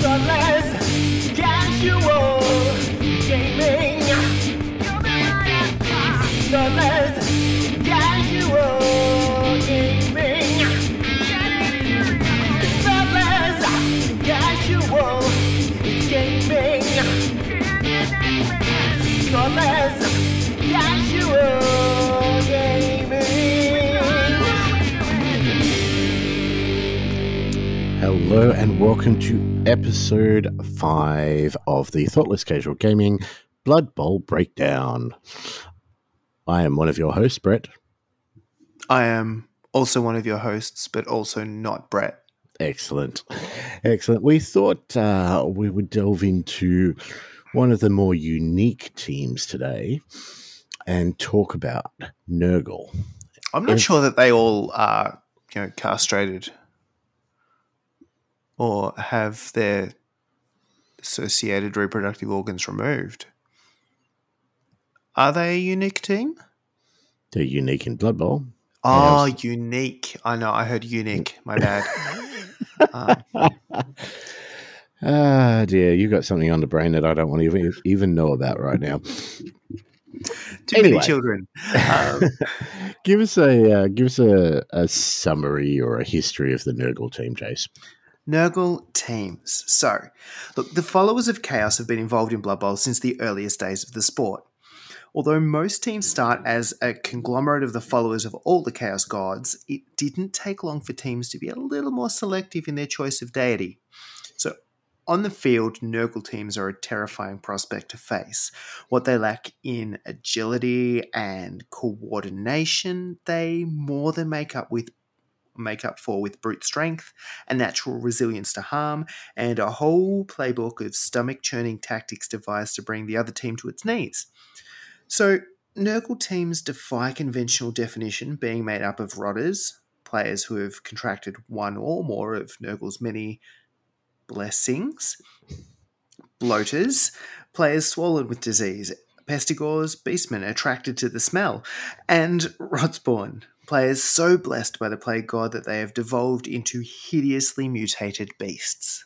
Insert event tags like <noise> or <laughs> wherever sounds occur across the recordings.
Casual gaming. Casual gaming. Casual gaming. Casual gaming. Hello and welcome to episode 5 of the Thoughtless Casual Gaming Blood Bowl Breakdown. I am one of your hosts, Brett. I am also one of your hosts, but also not Brett. Excellent. Excellent. We thought uh, we would delve into one of the more unique teams today and talk about Nurgle. I'm not sure that they all are, you know, castrated or have their associated reproductive organs removed. Are they a unique team? They're unique in Blood Bowl. Oh, unique. I know. I heard unique. My <laughs> bad. um, Ah, dear, You've got something on the brain that I don't want to even, even know about right now. too Anyway. many children. Um, <laughs> give us a uh, give us a, a summary or a history of the Nurgle team, Jace. Nurgle teams. So, look, the followers of Chaos have been involved in Blood Bowl since the earliest days of the sport. Although most teams start as a conglomerate of the followers of all the Chaos gods, it didn't take long for teams to be a little more selective in their choice of deity. So, on the field, Nurgle teams are a terrifying prospect to face. What they lack in agility and coordination, they more than make up with make up for with brute strength, a natural resilience to harm, and a whole playbook of stomach churning tactics devised to bring the other team to its knees. So, Nurgle teams defy conventional definition, being made up of rotters, players who have contracted one or more of Nurgle's many blessings, bloaters, players swollen with disease, pestigores, beastmen attracted to the smell, and <laughs> rotspawn, players so blessed by the plague god that they have devolved into hideously mutated beasts.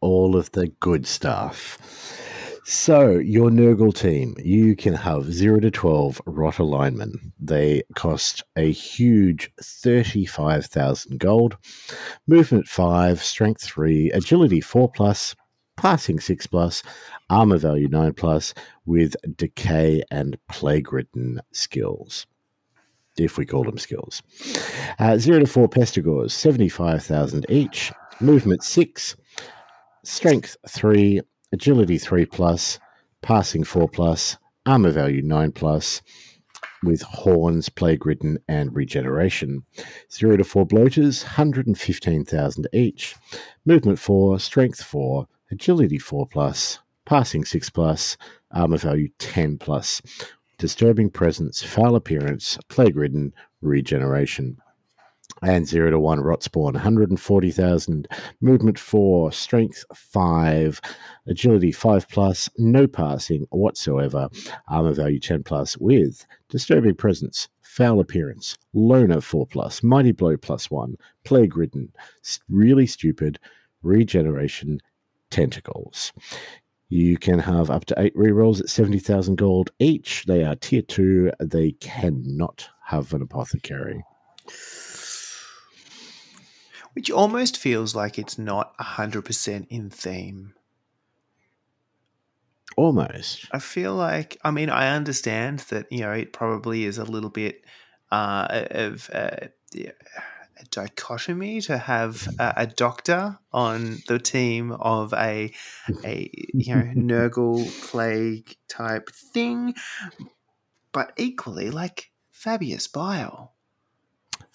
All of the good stuff. So, your Nurgle team, you can have 0 to 12 rotter linemen. They cost a huge 35,000 gold, movement 5, strength 3, agility 4 plus, passing 6 plus, armor value 9 plus, with decay and plague ridden skills. If we call them skills. Uh, 0 to 4 pestigores, 75,000 each, movement 6, strength 3, agility 3 plus, passing 4 plus, armor value 9 plus, with horns, plague ridden, and regeneration. 0 to 4 bloaters, 115,000 each, movement 4, strength 4, agility 4 plus, passing 6 plus, armor value 10 plus, disturbing presence, foul appearance, plague ridden, regeneration. And 0 to 1 rot spawn, 140,000, movement 4, strength 5, agility 5 plus, no passing whatsoever, armor value 10 plus, with disturbing presence, foul appearance, loner 4 plus, mighty blow plus 1, plague ridden, really stupid, regeneration, tentacles. You can have up to eight rerolls at 70,000 gold each. They are tier 2. They cannot have an apothecary. Which almost feels like it's not 100% in theme. Almost. I feel like, I mean, I understand that, you know, it probably is a little bit uh, of uh, yeah, a dichotomy to have a, a doctor on the team of a, a you know, <laughs> Nurgle plague type thing. But equally, like Fabius Bile.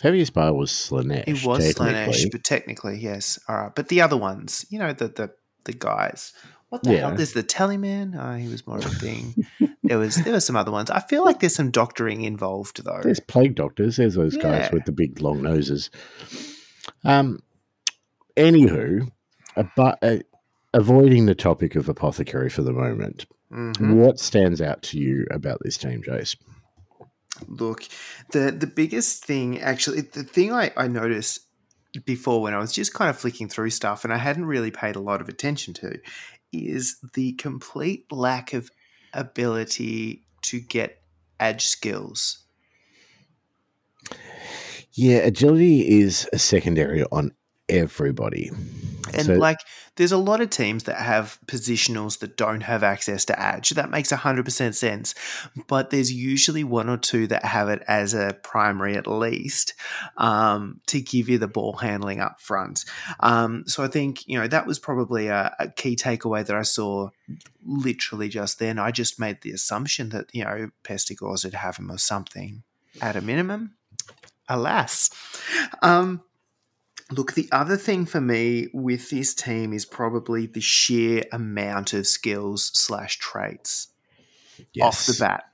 Fabius Bile was Slaanesh. He was. Slaanesh, but technically, yes. All right. But the other ones, you know, the the, the guys. What the Yeah. hell? There's the Tellyman. Oh, he was more of a thing. <laughs> there was there were some other ones. I feel like there's some doctoring involved though. There's plague doctors. There's those guys with the big long noses. Um. Anywho, but uh, avoiding the topic of apothecary for the moment, Mhm. what stands out to you about this team, Jace? Look, the the biggest thing actually, the thing I, I noticed before when I was just kind of flicking through stuff and I hadn't really paid a lot of attention to is the complete lack of ability to get edge skills. Yeah, agility is a secondary on everybody. And So- like, there's a lot of teams that have positionals that don't have access to edge. That makes 100% sense. But there's usually one or two that have it as a primary at least um, to give you the ball handling up front. Um, so I think, you know, that was probably a, a key takeaway that I saw literally just then. I just made the assumption that, you know, Pestigors would have him or something at a minimum. Alas. Um, Look, the other thing for me with this team is probably the sheer amount of skills slash traits off the bat.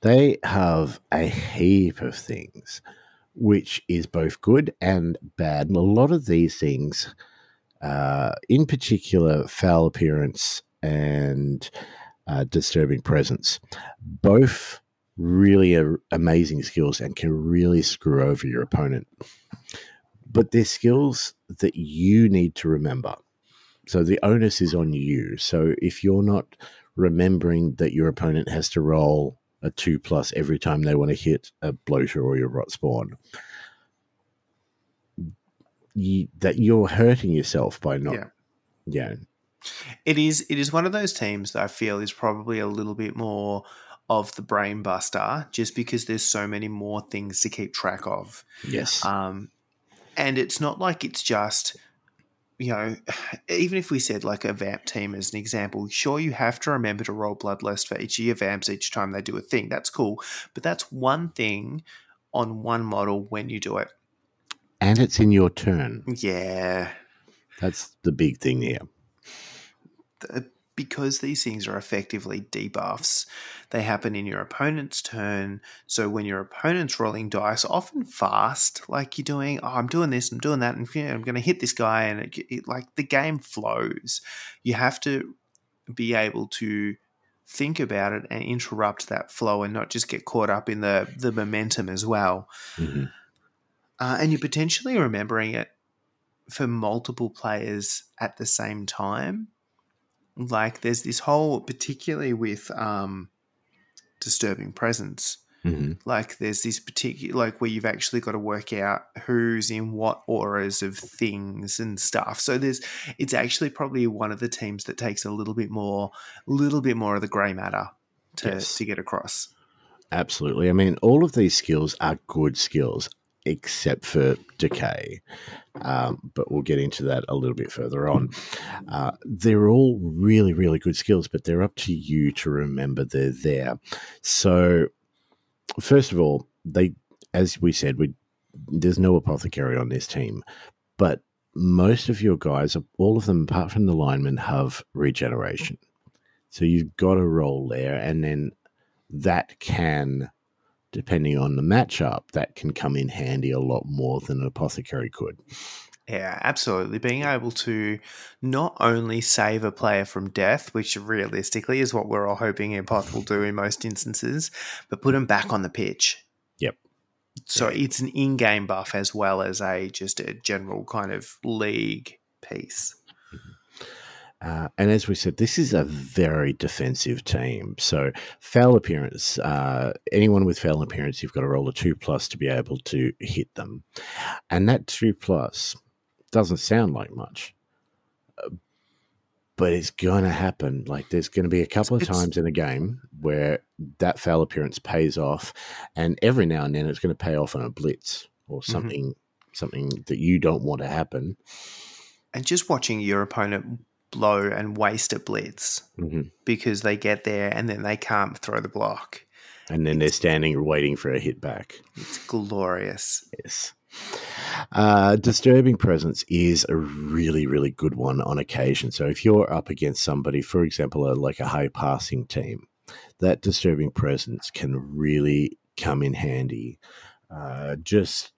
They have a heap of things, which is both good and bad. And a lot of these things, uh, in particular, foul appearance and uh, disturbing presence, both really are amazing skills and can really screw over your opponent. But they're skills that you need to remember. So the onus is on you. So if you're not remembering that your opponent has to roll a two plus every time they want to hit a bloater or your rot spawn. You, that you're hurting yourself by not, Yeah. yeah, It is it is one of those teams that I feel is probably a little bit more of the brain buster just because there's so many more things to keep track of. yes, Um, and it's not like it's just, you know, <sighs> even if we said like a vamp team as an example, sure, you have to remember to roll bloodlust for each of your vamps each time they do a thing. That's cool. But that's one thing on one model when you do it. and it's in your turn. Yeah. That's the big thing here. Because these things are effectively debuffs, they happen in your opponent's turn. So when your opponent's rolling dice, often fast, like you're doing, oh, I'm doing this, I'm doing that, and I'm going to hit this guy, and it, it, like the game flows. You have to be able to think about it and interrupt that flow, and not just get caught up in the the momentum as well. Mhm. Uh, and you're potentially remembering it for multiple players at the same time. Like there's this whole, particularly with um, disturbing presence. Mhm. Like there's this particular, like where you've actually got to work out who's in what auras of things and stuff. So there's, it's actually probably one of the teams that takes a little bit more, a little bit more of the grey matter to Yes. to get across. Absolutely. I mean, all of these skills are good skills, except for decay. Um, but we'll get into that a little bit further on. Uh, they're all really, really good skills, but they're up to you to remember they're there. So, first of all, they, as we said, we there's no apothecary on this team, but most of your guys, all of them apart from the linemen, have regeneration. So you've got a roll there, and then that can, depending on the matchup, that can come in handy a lot more than an apothecary could. Yeah, absolutely. Being able to not only save a player from death, which realistically is what we're all hoping Empath will do in most instances, but put them back on the pitch. Yep. So it's an in-game buff as well as a just a general kind of league piece. Uh, and as we said, this is a very defensive team. So foul appearance, uh, anyone with foul appearance, you've got to roll a two plus to be able to hit them, and that two plus doesn't sound like much, uh, but it's going to happen. Like there's going to be a couple of It's- times in a game where that foul appearance pays off, and every now and then it's going to pay off on a blitz or something, something that you don't want to happen. And just watching your opponent blow and waste a blitz hmm because they get there and then they can't throw the block. And then they're standing waiting for a hit back. It's glorious. Yes. Uh, disturbing presence is a really, really good one on occasion. So if you're up against somebody, for example, a, like a high passing team, that disturbing presence can really come in handy. Uh, just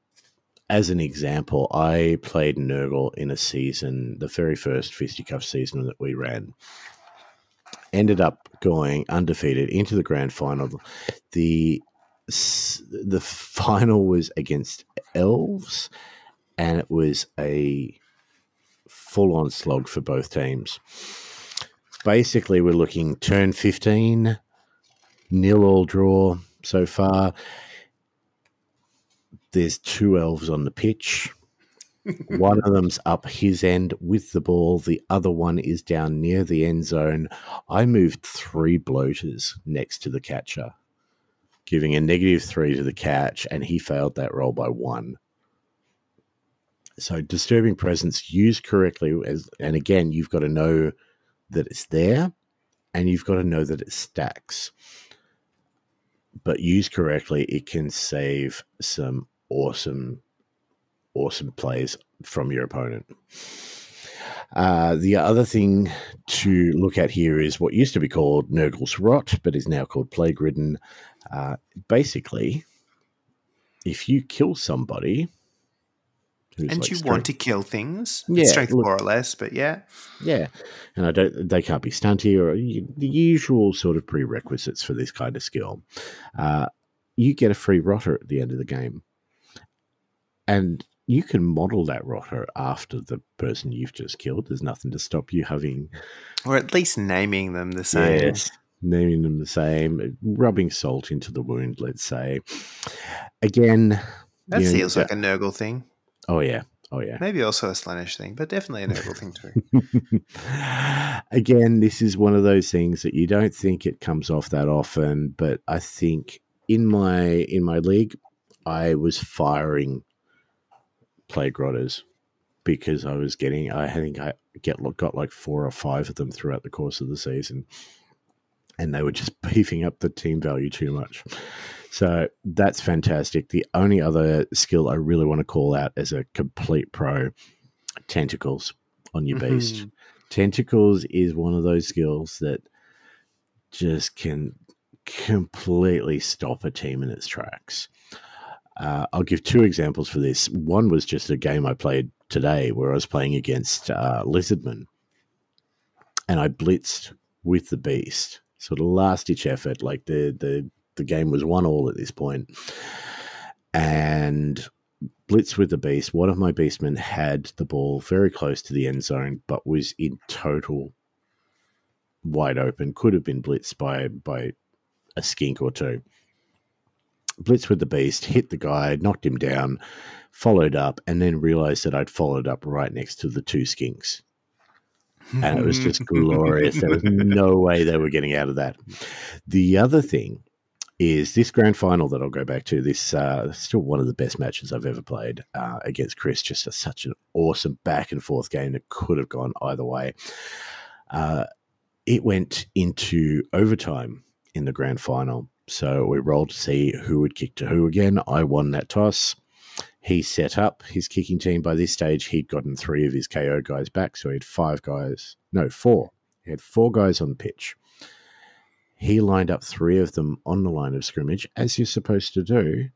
as an example, I played Nurgle in a season, the very first fisticuff season that we ran. Ended up going undefeated into the grand final. The the final was against elves, and it was a full on slog for both teams. Basically, we're looking turn 15, nil all draw so far. There's two elves on the pitch. one of them's up his end with the ball, the other one is down near the end zone. I moved three bloaters next to the catcher, giving a negative three to the catch, and he failed that roll by one. So, disturbing presence used correctly, as, and again, you've got to know that it's there and you've got to know that it stacks. But used correctly, it can save some awesome, awesome plays from your opponent. Uh, the other thing to look at here is what used to be called Nurgle's Rot, but is now called Plague Ridden. Uh, basically, if you kill somebody, who's And like you straight- want to kill things. Yeah, Strength look- more or less, but yeah. Yeah, and I don't. They can't be stunty or the usual sort of prerequisites for this kind of skill. Uh, you get a free rotter at the end of the game, and you can model that rotter after the person you've just killed. There's nothing to stop you having Or at least naming them the same. yes, naming them the same, rubbing salt into the wound. Let's say again. That you know, feels like a Nurgle thing. Oh yeah, oh yeah. Maybe also a Slaanesh thing, but definitely a Nurgle thing too. <laughs> Again, this is one of those things that you don't think it comes off that often, but I think in my in my league, I was firing plague rotters because I was getting. I think I get got like four or five of them throughout the course of the season, and they were just <laughs> beefing up the team value too much. So that's fantastic. The only other skill I really want to call out as a complete pro tentacles on your beast. Mhm. Tentacles is one of those skills that just can completely stop a team in its tracks. Uh, I'll give two examples for this. One was just a game I played today where I was playing against uh, Lizardman and I blitzed with the beast. Sort of last ditch effort, like the the the game was one all at this point, and blitz with the beast. One of my beastmen had the ball very close to the end zone, but was in total wide open. Could have been blitzed by by a skink or two. Blitz with the beast, hit the guy, knocked him down, followed up, and then realized that I'd followed up right next to the two skinks and it was just glorious. There was no way they were getting out of that. The other thing is this grand final that I'll go back to. This uh, still one of the best matches I've ever played uh, against Chris. Just a, such an awesome back and forth game that could have gone either way. Uh, it went into overtime in the grand final. So we rolled to see who would kick to who again. I won that toss. He set up his kicking team. By this stage, he'd gotten three of his KO guys back. So he had five guys, no, four. He had four guys on the pitch. He lined up three of them on the line of scrimmage, as you're supposed to do,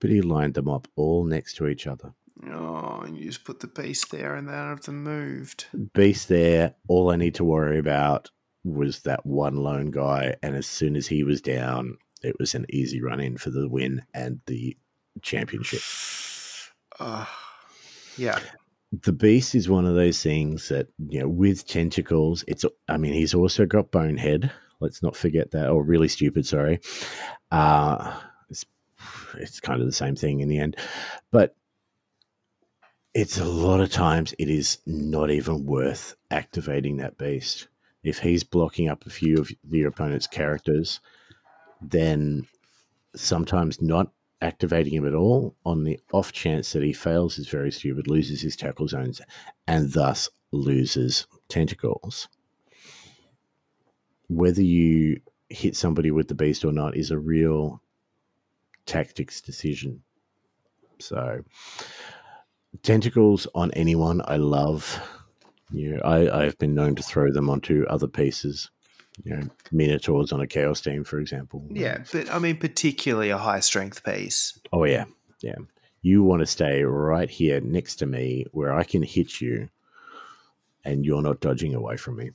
but he lined them up all next to each other. Oh, and you just put the beast there and then have them moved. Beast there, all I need to worry about was that one lone guy. And as soon as he was down, it was an easy run in for the win and the championship. <sighs> Uh, yeah. the beast is one of those things that you know with tentacles it's i mean he's also got bonehead let's not forget that or really stupid sorry uh it's it's kind of the same thing in the end but it's a lot of times it is not even worth activating that beast if he's blocking up a few of your opponent's characters then sometimes not activating him at all on the off chance that he fails is very stupid, loses his tackle zones, and thus loses tentacles. Whether you hit somebody with the beast or not is a real tactics decision. So, tentacles on anyone, I love. You know, I, I've been known to throw them onto other pieces. You know, minotaurs on a chaos team, for example. Yeah, but I mean, particularly a high strength piece. Oh yeah, yeah. You want to stay right here next to me where I can hit you, and you're not dodging away from me.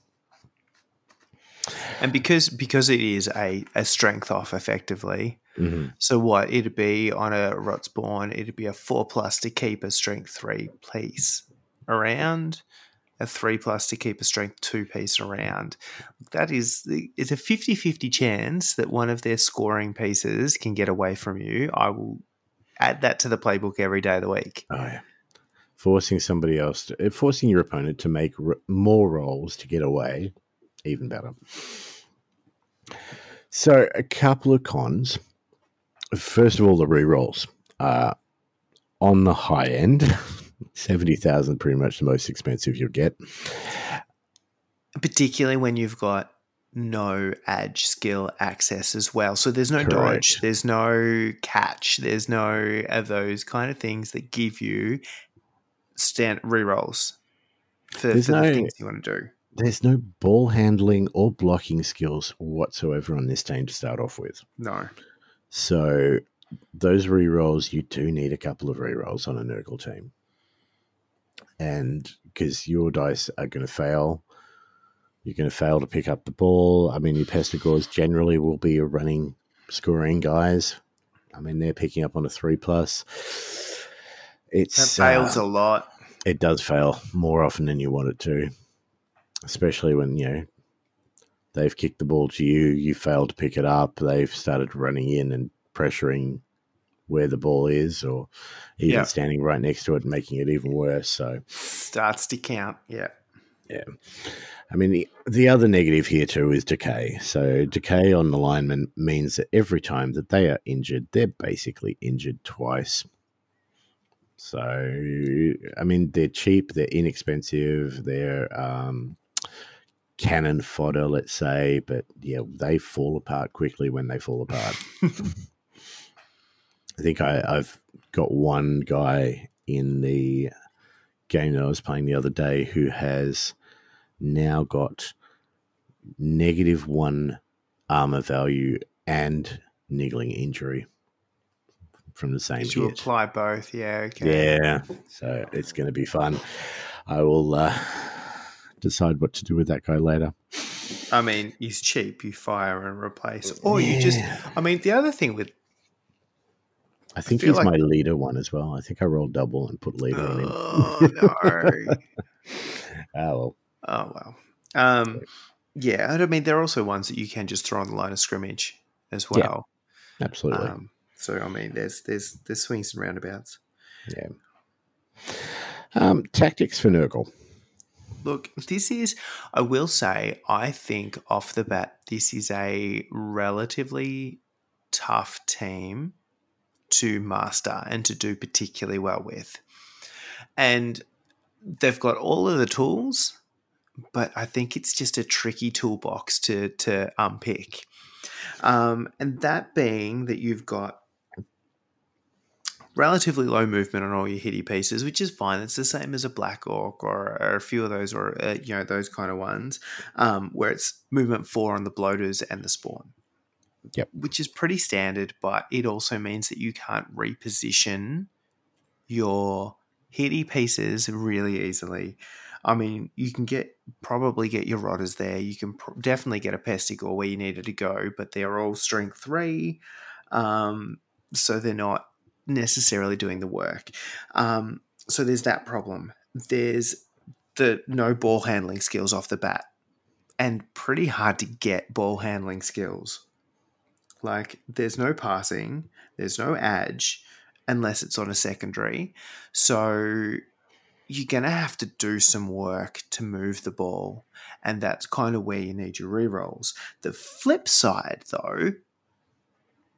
And because because it is a, a strength off effectively, Mhm. so what it'd be on a Rotspawn, it'd be a four plus to keep a strength three piece around, a three plus to keep a strength two piece around. That is it's a 50-50 chance that one of their scoring pieces can get away from you. I will add that to the playbook every day of the week. Oh yeah. Forcing somebody else, to, uh, forcing your opponent to make r- more rolls to get away, even better. So, a couple of cons. First of all, the re-rolls. Uh, on the high end, <laughs> 70,000 pretty much the most expensive you'll get. particularly when you've got no edge skill access as well. So there's no Correct. dodge, there's no catch, there's no of those kind of things that give you stand rerolls for, There's for the no- things you want to do. There's no ball handling or blocking skills whatsoever on this team to start off with. No. So those re-rolls, you do need a couple of re-rolls on a Nurgle team. And because your dice are going to fail, you're going to fail to pick up the ball. I mean, your Pestigores generally will be your running scoring guys. I mean, they're picking up on a three plus. That It's fails uh, a lot. it does fail more often than you want it to, especially when you know they've kicked the ball to you, you failed to pick it up, they've started running in and pressuring where the ball is, or even Yeah. standing right next to it, making it even worse. So, Starts to count. Yeah. Yeah. I mean, the, the other negative here too is decay. So, decay on the lineman means that every time that they are injured, they're basically injured twice. So, I mean, they're cheap, they're inexpensive, they're um, cannon fodder, let's say, but yeah, they fall apart quickly when they fall apart. <laughs> I think I, I've got one guy in the game that I was playing the other day who has now got negative one armor value and niggling injury from the same you hit. apply both? Yeah. Okay. Yeah, so it's going to be fun. I will uh, decide what to do with that guy later. I mean, he's cheap. You fire and replace, or you just. I mean, the other thing with I think feel he's like- my leader one as well. I think I rolled double and put leader on him. oh no. Oh, <laughs> well. Oh well. Um, yeah, I mean there are also ones that you can just throw on the line of scrimmage as Yeah, well. absolutely. Um, so I mean, there's there's there's swings and roundabouts. yeah. Um, tactics for Nurgle. Look, this is I will say I think off the bat this is a relatively tough team to master and to do particularly well with. And they've got all of the tools, but I think it's just a tricky toolbox to to unpick. Um, and that being that you've got relatively low movement on all your hitty pieces, which is fine. It's the same as a black orc or, or a few of those, or uh, you know those kind of ones, um, where it's movement four on the bloaters and the spawn. Yep. which is pretty standard, but it also means that you can't reposition your hitty pieces really easily. I mean, you can get probably get your rotters there. You can pr- definitely get a pestigore where you needed to go, but they're all strength three, um, so they're not necessarily doing the work. Um, so there's that problem. There's the no ball handling skills off the bat, and pretty hard to get ball handling skills. Like there's no passing, there's no edge unless it's on a secondary. So you're going to have to do some work to move the ball. And that's kind of where you need your rerolls. The flip side, though,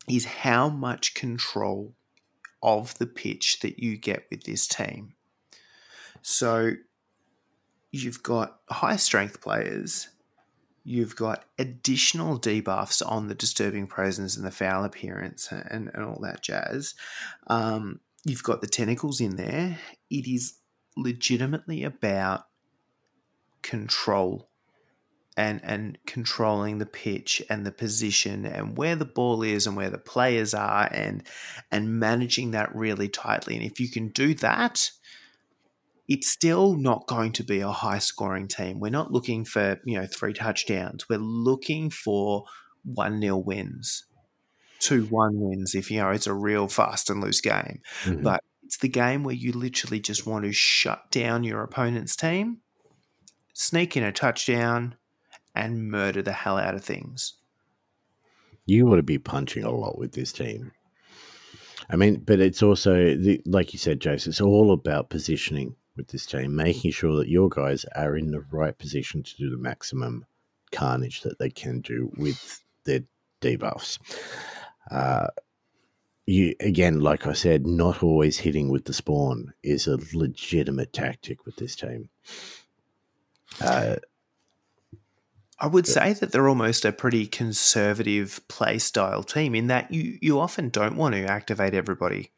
is how much control of the pitch that you get with this team. So you've got high strength players, you've got additional debuffs on the disturbing presence and the foul appearance and, and all that jazz. Um, you've got the tentacles in there. It is legitimately about control and and controlling the pitch and the position and where the ball is and where the players are and and managing that really tightly and if you can do that it's still not going to be a high scoring team. We're not looking for, you know, three touchdowns. We're looking for 1 nil wins, 2 1 wins if, you know, it's a real fast and loose game. Mhm. But it's the game where you literally just want to shut down your opponent's team, sneak in a touchdown, and murder the hell out of things. you want to be punching a lot with this team. I mean, but it's also the, like you said, Jace. It's all about positioning with this team, making sure that your guys are in the right position to do the maximum carnage that they can do with their debuffs. Uh, you again, like I said, not always hitting with the spawn is a legitimate tactic with this team. Uh, I would say that they're almost a pretty conservative play style team in that you, you often don't want to activate everybody.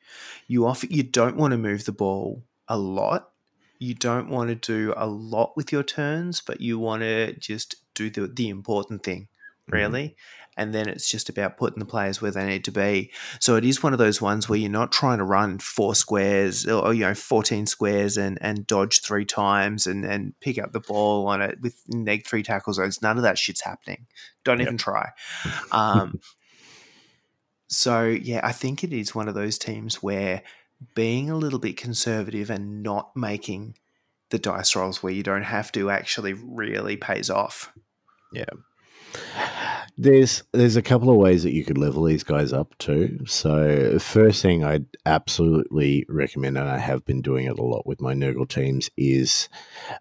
You often you don't want to move the ball a lot. You don't want to do a lot with your turns, but you want to just do the the important thing, really. And then it's just about putting the players where they need to be. So it is one of those ones where you're not trying to run four squares or you know 14 squares and and dodge three times and and pick up the ball on it with neg three tackle zones. None of that shit's happening. Don't Yep. even try. <laughs> Um, so yeah, I think it is one of those teams where being a little bit conservative and not making the dice rolls where you don't have to actually really pays off. Yeah. <sighs> There's there's a couple of ways that you could level these guys up too. So first thing I'd absolutely recommend, and I have been doing it a lot with my Nurgle teams, is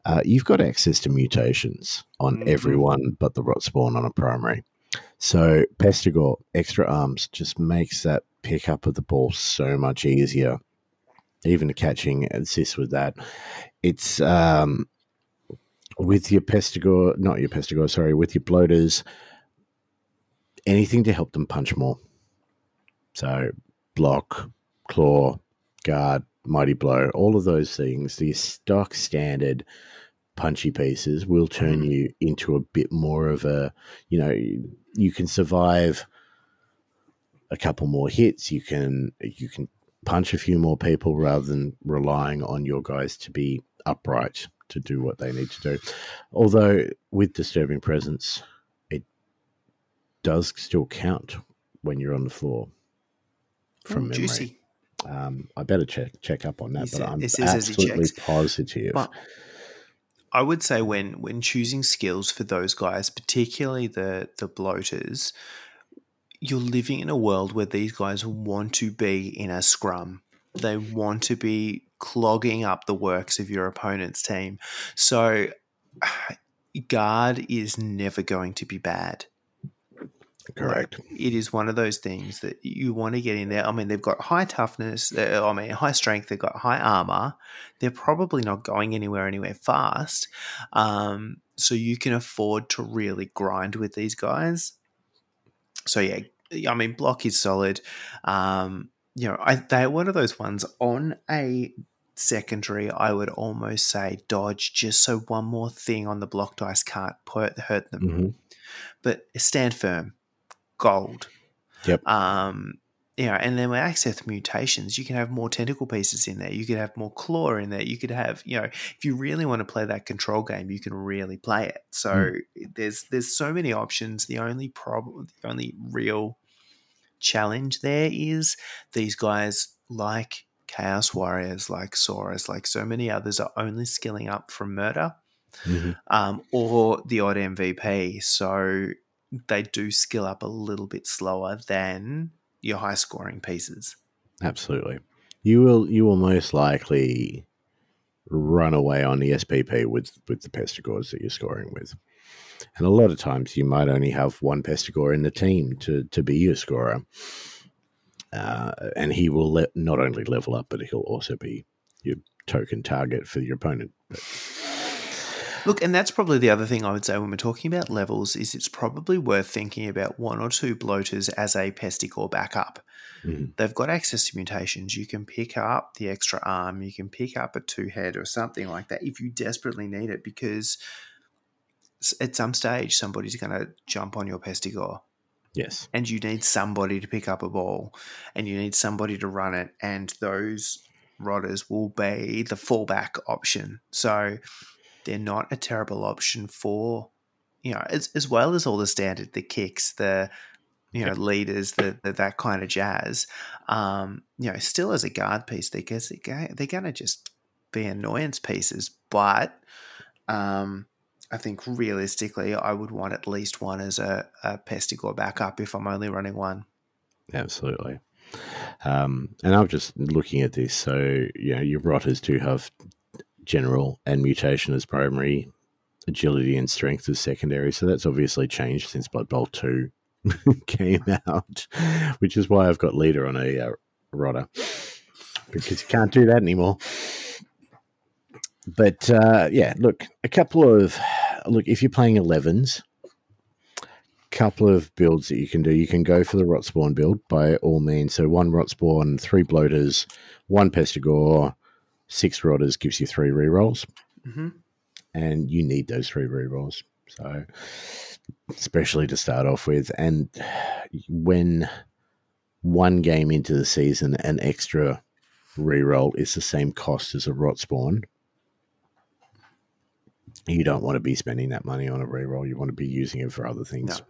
uh, you've got access to mutations on Mhm. everyone but the rot spawn on a primary. So Pestigor extra arms just makes that pickup of the ball so much easier. Even the catching assists with that. It's um, with your Pestigor, not your Pestigor, sorry, with your bloaters, anything to help them punch more. So block, claw, guard, mighty blow, all of those things, the stock standard punchy pieces will turn Mhm. you into a bit more of a, you know, you can survive a couple more hits, you can you can punch a few more people rather than relying on your guys to be upright to do what they need to do. Although with disturbing presence, it does still count when you're on the floor from Ooh, memory. juicy. Um, I better check check up on that, He but said- I'm it says as he absolutely positive. But I would say when when choosing skills for those guys, particularly the the bloaters, you're living in a world where these guys want to be in a scrum. They want to be clogging up the works of your opponent's team. So <sighs> guard is never going to be bad. Correct. It is one of those things that you want to get in there. I mean, they've got high toughness. uh, I mean, high strength. They've got high armor. They're probably not going anywhere anywhere fast. Um, so you can afford to really grind with these guys. So yeah, I mean, block is solid. Um, you know, I, they're one of those ones on a secondary. I would almost say dodge just so one more thing on the block dice can't hurt them hmm but stand firm, gold. Yep. Um, you know, and then with access mutations, you can have more tentacle pieces in there. You could have more claw in there. You could have, you know, if you really want to play that control game, you can really play it. So there's there's so many options. The only problem, the only real challenge there is these guys like Chaos Warriors, like Saurus, like so many others are only skilling up from murder hmm um, or the odd MVP. So they do skill up a little bit slower than your high scoring pieces. Absolutely. You will you will most likely run away on the SPP with with the pestigores that you're scoring with. And a lot of times you might only have one pestigore in the team to to be your scorer. Uh, and he will let not only level up, but he'll also be your token target for your opponent. But Look, and that's probably the other thing I would say when we're talking about levels is it's probably worth thinking about one or two bloaters as a pestigor backup. Mhm. They've got access to mutations. You can pick up the extra arm. You can pick up a two head or something like that if you desperately need it because at some stage somebody's going to jump on your pestigor. yes, and you need somebody to pick up a ball and you need somebody to run it and those Rotters will be the fallback option. So they're not a terrible option for, you know, as, as well as all the standard, the kicks, the, you know, leaders, the, the, that kind of jazz. Um, you know, still as a guard piece, they guess they're going to just be annoyance pieces. But um, I think realistically, I would want at least one as a, a Pestigore backup if I'm only running one. Absolutely. Um, and I'm just looking at this. So, you know, your rotters do have general and mutation as primary, agility and strength as secondary. So that's obviously changed since Blood Bowl 2 <laughs> came out, which is why I've got leader on a uh, rotter because you can't do that anymore. But uh, yeah, look, a couple of look if you're playing 11s, couple of builds that you can do. You can go for the rot spawn build by all means. So one rot spawn, three bloaters, one pestigore, six rotters gives you three rerolls, Mm-hmm. and you need those three rerolls. So especially to start off with, and when one game into the season, an extra reroll is the same cost as a rot spawn. You don't want to be spending that money on a reroll. You want to be using it for other things.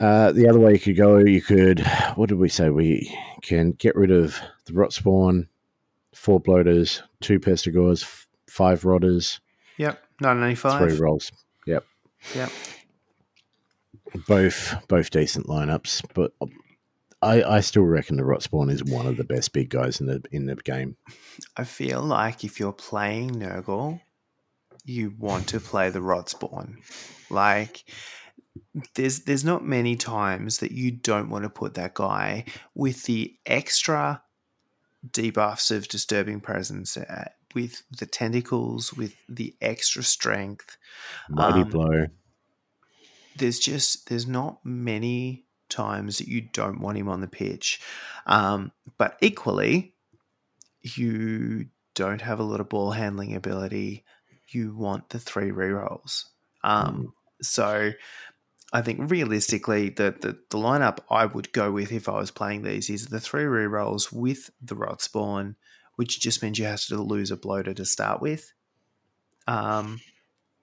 Uh, the other way you could go, you could, what did we say? We can get rid of the rot spawn, four bloaters, two pestigores, f- five rotters, Yep. 995. three rolls. Yep. Yep. Both both decent lineups, but um, I, I still reckon the rot spawn is one of the best big guys in the in the game. I feel like if you're playing Nurgle, you want to play the Rot Spawn. Like, there's there's not many times that you don't want to put that guy with the extra debuffs of disturbing presence, uh, with the tentacles, with the extra strength. Mighty Um, blow. there's just there's not many times that you don't want him on the pitch um, but equally you don't have a lot of ball handling ability you want the three rerolls um, so i think realistically the, the the lineup i would go with if i was playing these is the three rerolls with the rot spawn which just means you have to lose a bloater to start with um,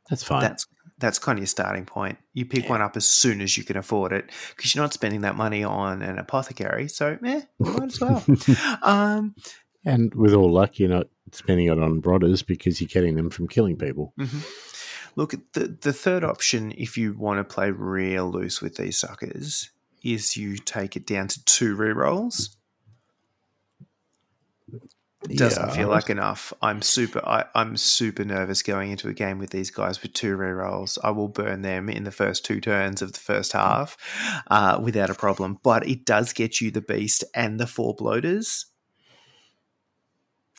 That's fine. that's that's kind of your starting point. You pick one up as soon as you can afford it because you're not spending that money on an apothecary. So, eh, might as well. <laughs> um, and with all luck, you're not spending it on brothers because you're getting them from killing people. mhm. Look, the the third option, if you want to play real loose with these suckers, is you take it down to two rerolls. Doesn't Yeah. feel like enough. I'm super. I, I'm super nervous going into a game with these guys with two rerolls. I will burn them in the first two turns of the first half uh, without a problem. But it does get you the beast and the four bloaters,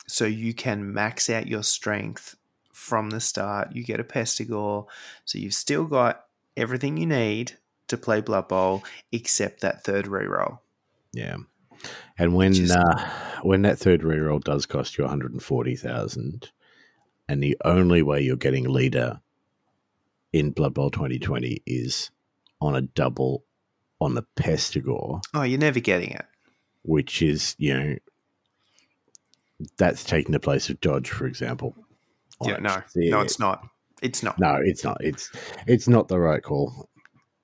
so you can max out your strength from the start. You get a pestigore, so you've still got everything you need to play Blood Bowl except that third reroll. Yeah. And when uh, when that third reroll does cost you 140,000 and the only way you're getting leader in Blood Bowl 2020 is on a double on the Pestigore, Oh, you're never getting it. which is, you know, that's taking the place of Dodge, for example. Yeah, no, no, it's not. It's not. No, it's not. It's it's not the right call.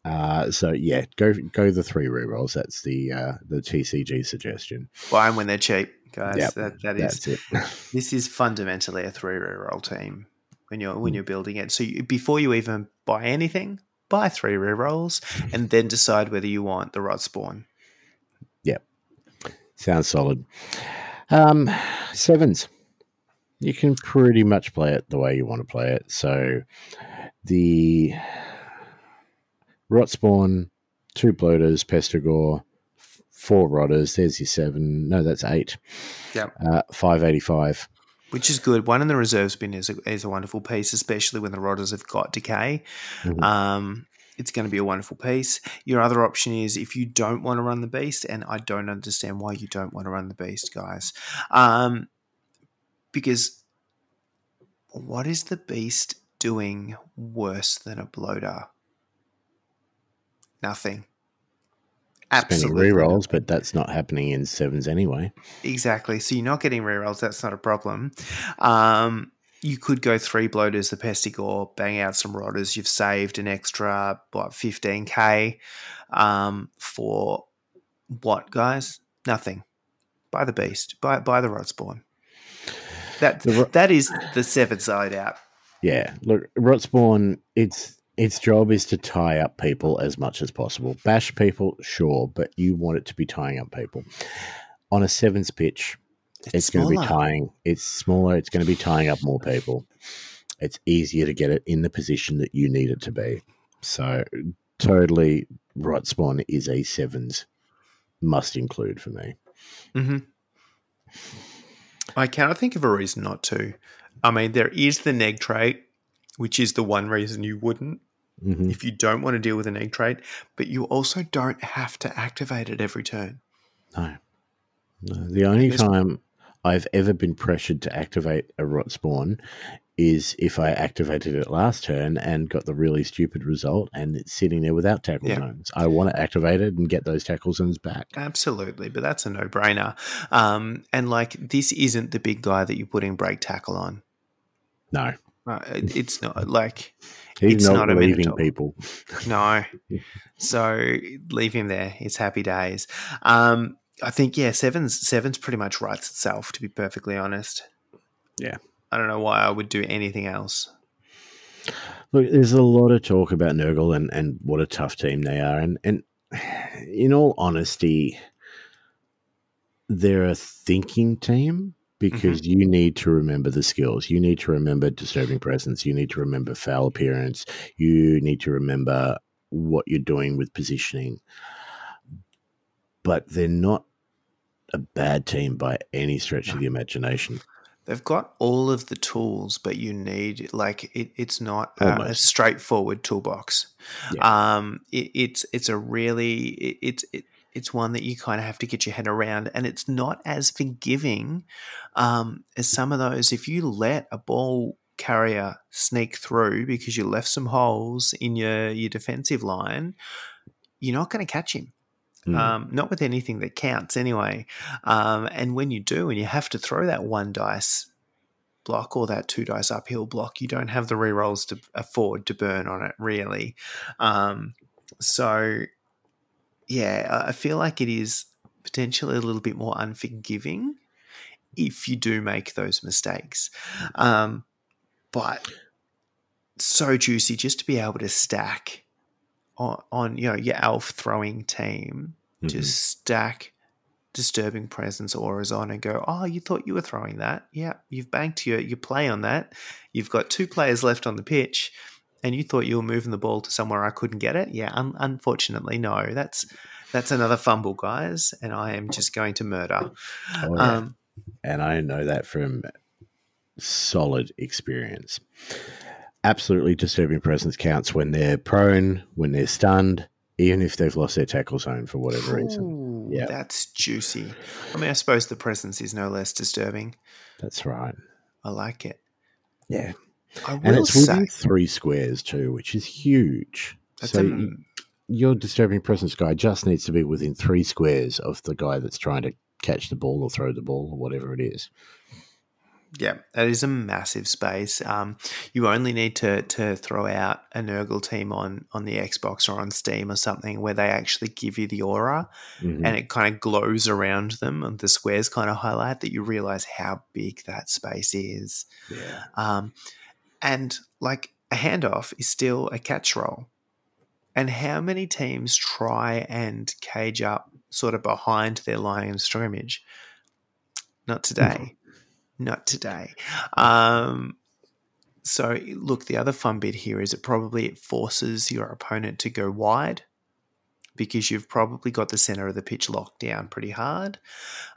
Uh, so yeah, go go the three rerolls. That's the uh, the TCG suggestion. Buy them when they're cheap, guys. Yep, that that is <laughs> this is fundamentally a three reroll team when you're when you're building it. So you, before you even buy anything, buy three rerolls and then decide whether you want the rot spawn. Yep, sounds solid. Um, sevens. You can pretty much play it the way you want to play it. So the Rot Spawn, two bloaters, Pestigore, four rotters. There's your seven. No, that's eight. Yep. Uh, 585. Which is good. One in the reserves bin is a, is a wonderful piece, especially when the rotters have got decay. Mhm. Um, it's going to be a wonderful piece. Your other option is if you don't want to run the beast, and I don't understand why you don't want to run the beast, guys. Um, because what is the beast doing worse than a bloater? Nothing. Absolutely. spending rerolls, but that's not happening in sevens anyway. Exactly. So you're not getting rerolls. That's not a problem. Um, you could go three bloaters, the Pestigore, bang out some rotters. You've saved an extra, what, 15k um, for what, guys? Nothing. Buy the beast. Buy, buy the rot spawn. That, The that is the seventh side out. Yeah, look, Rotspawn, its its job is to tie up people as much as possible. Bash people, sure, but you want it to be tying up people. On a sevens pitch, it's, going to be tying. It's smaller. It's going to be tying up more people. It's easier to get it in the position that you need it to be. So, totally, Rotspawn is a sevens must include for me. hmm I cannot think of a reason not to. I mean, there is the neg trait, which is the one reason you wouldn't Mhm. if you don't want to deal with an egg trait, but you also don't have to activate it every turn. No. no. The only There's- time I've ever been pressured to activate a rot spawn is if I activated it last turn and got the really stupid result and it's sitting there without tackle Yeah. zones. I want to activate it and get those tackle zones back. Absolutely, but that's a no brainer. Um, and like, this isn't the big guy that you're putting break tackle on. No. Uh, it's not like, He's It's not, not a leaving people. <laughs> no. So leave him there. It's happy days. Um, I think, yeah, sevens, sevens pretty much writes itself, to be perfectly honest. Yeah. I don't know why I would do anything else. Look, there's a lot of talk about Nurgle and, and what a tough team they are. And, and in all honesty, they're a thinking team because mm-hmm. you need to remember the skills. You need to remember disturbing presence. You need to remember foul appearance. You need to remember what you're doing with positioning. But they're not a bad team by any stretch of the ah. imagination. They've got all of the tools, but you need like it, it's not a, a straightforward toolbox. Um, it, it's it's a really it, it's it, it's one that you kind of have to get your head around, and it's not as forgiving um, as some of those. If you let a ball carrier sneak through because you left some holes in your your defensive line, you're not going to catch him. Mm. Um, not with anything that counts anyway. Um, and when you do, and you have to throw that one dice block or that two dice uphill block, you don't have the rerolls to afford to burn on it, really. Um, so, yeah, I- I feel like it is potentially a little bit more unforgiving if you do make those mistakes. Um, but so juicy just to be able to stack on, on you know your elf throwing team Mhm. just stack disturbing presence auras on and go, oh, you thought you were throwing that. Yeah, you've banked your, your play on that. You've got two players left on the pitch and you thought you were moving the ball to somewhere I couldn't get it. Yeah, un- unfortunately, no. That's that's another fumble, guys, and I am just going to murder. Oh, yeah. Um, and I know that from solid experience. Absolutely disturbing presence counts when they're prone, when they're stunned, even if they've lost their tackle zone for whatever reason. Yeah. that's juicy. I mean, I suppose the presence is no less disturbing. That's right. I like it. Yeah. I will And it's say within three squares too, which is huge. so a, your disturbing presence guy just needs to be within three squares of the guy that's trying to catch the ball or throw the ball or whatever it is. Yeah, that is a massive space. Um, you only need to to throw out a Nurgle team on on the Xbox or on Steam or something where they actually give you the aura Mhm. and it kind of glows around them and the squares kind of highlight that you realize how big that space is. yeah. Um, and like a handoff is still a catch roll. And how many teams try and cage up sort of behind their line of scrimmage? Not today. Not today. Um, so look, the other fun bit here is it probably it forces your opponent to go wide because you've probably got the center of the pitch locked down pretty hard.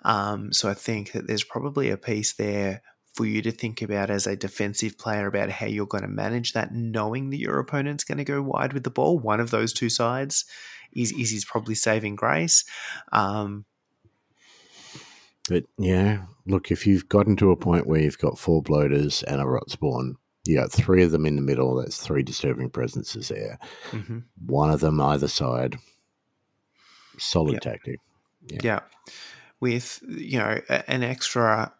Um, so I think that there's probably a piece there for you to think about as a defensive player about how you're going to manage that, knowing that your opponent's going to go wide with the ball. One of those two sides is is, is probably saving grace. Um, But yeah, look, if you've gotten to a point where you've got four bloaters and a rot spawn, you got three of them in the middle, that's three disturbing presences there. mhm. One of them either side. solid Yep. tactic. Yeah. Yeah. With, you know, a- an extra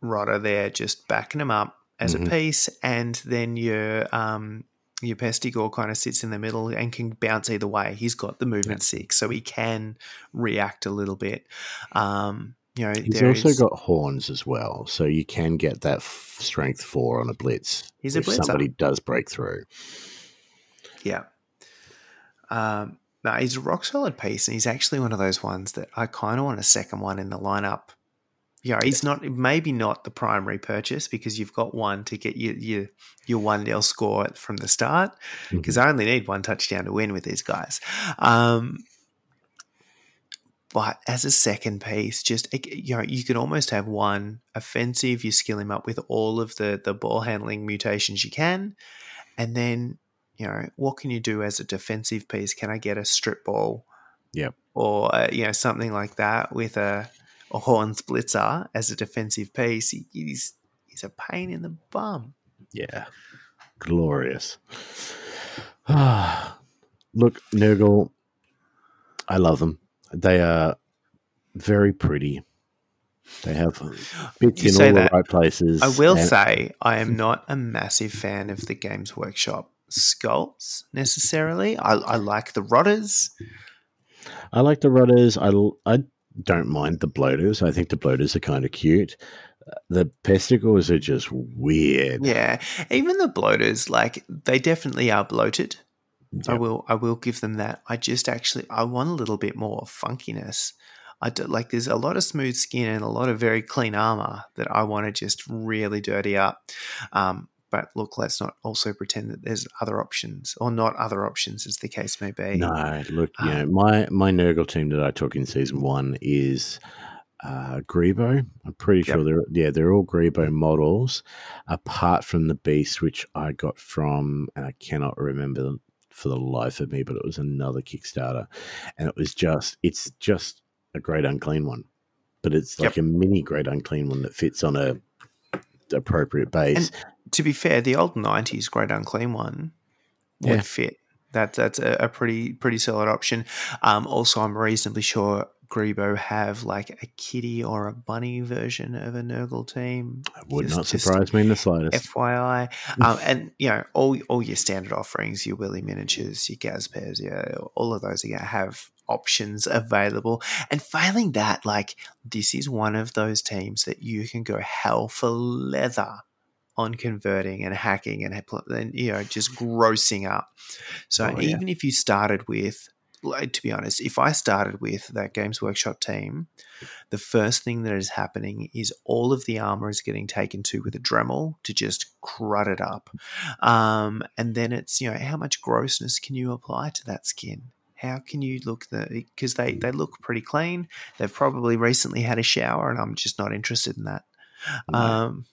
rotter there just backing them up as Mhm. a piece, and then your um your pestigor kind of sits in the middle and can bounce either way. He's got the movement six, so he can react a little bit. Um, you know, He's also is- got horns as well, so you can get that f- strength four on a blitz. He's a if blitzer. somebody does break through. Yeah. Um, no, he's a rock solid piece, and he's actually one of those ones that I kind of want a second one in the lineup. You know, he's not maybe not the primary purchase because you've got one to get your your, your one nil score from the start. Because I only need one touchdown to win with these guys. Um, but as a second piece, just you know, you can almost have one offensive. You skill him up with all of the the ball handling mutations you can, and then you know what can you do as a defensive piece? Can I get a strip ball? Yep. Or uh, you know something like that with a a horns blitzer as a defensive piece. He, he's he's a pain in the bum. Yeah. Glorious. <sighs> Look, Nurgle, I love them. They are very pretty. They have bits You in all that. the right places. I will and- say I am not a massive fan of the Games Workshop sculpts necessarily. I, I like the rotters. I like the rotters. I don't mind the bloaters. I think the bloaters are kind of cute. The pesticles are just weird. Yeah, even the bloaters, like they definitely are bloated. I will I will give them that. I just actually I want a little bit more funkiness. I do, like there's a lot of smooth skin and a lot of very clean armor that I want to just really dirty up. Um, but look, let's not also pretend that there's other options or not other options, as the case may be. No, look, you Um, know, my my Nurgle team that I took in season one is uh, Greebo. I'm pretty sure they're yeah they're all Greebo models, apart from the beast which I got from and I cannot remember for the life of me, but it was another Kickstarter, and it was just it's just a great unclean one, but it's like a mini great unclean one that fits on a appropriate base. to be fair, the old '90s Great Unclean one would Yeah. fit. That that's a, a pretty pretty solid option. Um, also, I'm reasonably sure Greebo have like a kitty or a bunny version of a Nurgle team. It would Just- not surprise me in the slightest. FYI, um, and you know all all your standard offerings, your Willy miniatures, your Gaspez, yeah, all of those are to have options available. And failing that, like this is one of those teams that you can go hell for leather on converting and hacking and, and you know just grossing up. So Oh, yeah. even if you started with to be honest, if I started with that Games Workshop team, the first thing that is happening is all of the armor is getting taken to with a Dremel to just crud it up. Um, and then it's, you know, how much grossness can you apply to that skin? How can you look the because they they look pretty clean. They've probably recently had a shower, and I'm just not interested in that. Um,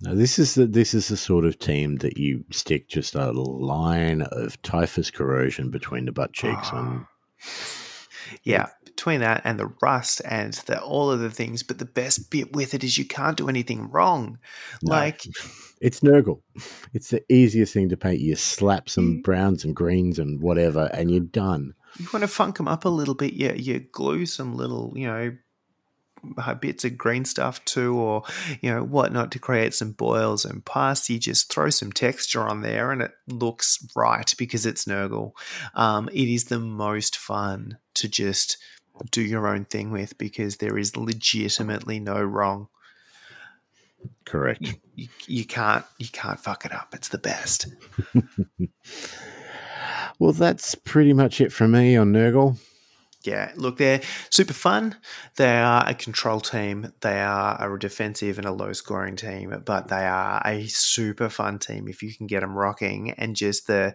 No, this is the this is the sort of team that you stick just a line of typhus corrosion between the butt cheeks and yeah, between that and the rust and the all of the things, but the best bit with it is you can't do anything wrong. No. Like it's Nurgle. It's the easiest thing to paint. You slap some Mm. browns and greens and whatever, and you're done. you want to funk them up a little bit. You you glue some little you know bits of green stuff too, or you know whatnot to create some boils and pus. You just throw some texture on there, and it looks right because it's Nurgle. Um, it is the most fun to just do your own thing with because there is legitimately no wrong. Correct. You, you, you can't you can't fuck it up. It's the best. <laughs> Well, that's pretty much it for me on Nurgle. Yeah, look, they're super fun. They are a control team. They are a defensive and a low scoring team, but they are a super fun team if you can get them rocking and just the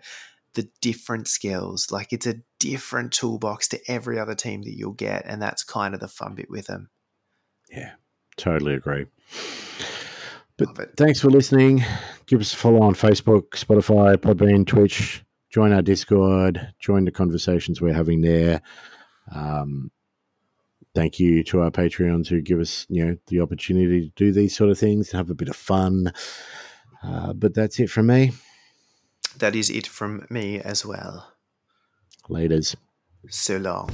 the different skills. Like it's a different toolbox to every other team that you'll get, and that's kind of the fun bit with them. Yeah, totally agree. But thanks for listening. Give us a follow on Facebook, Spotify, Podbean, Twitch. Join our Discord. Join the conversations we're having there. Um, thank you to our Patreons who give us, you know, the opportunity to do these sort of things and have a bit of fun. Uh, but that's it from me. That is it from me as well. Laters. So long.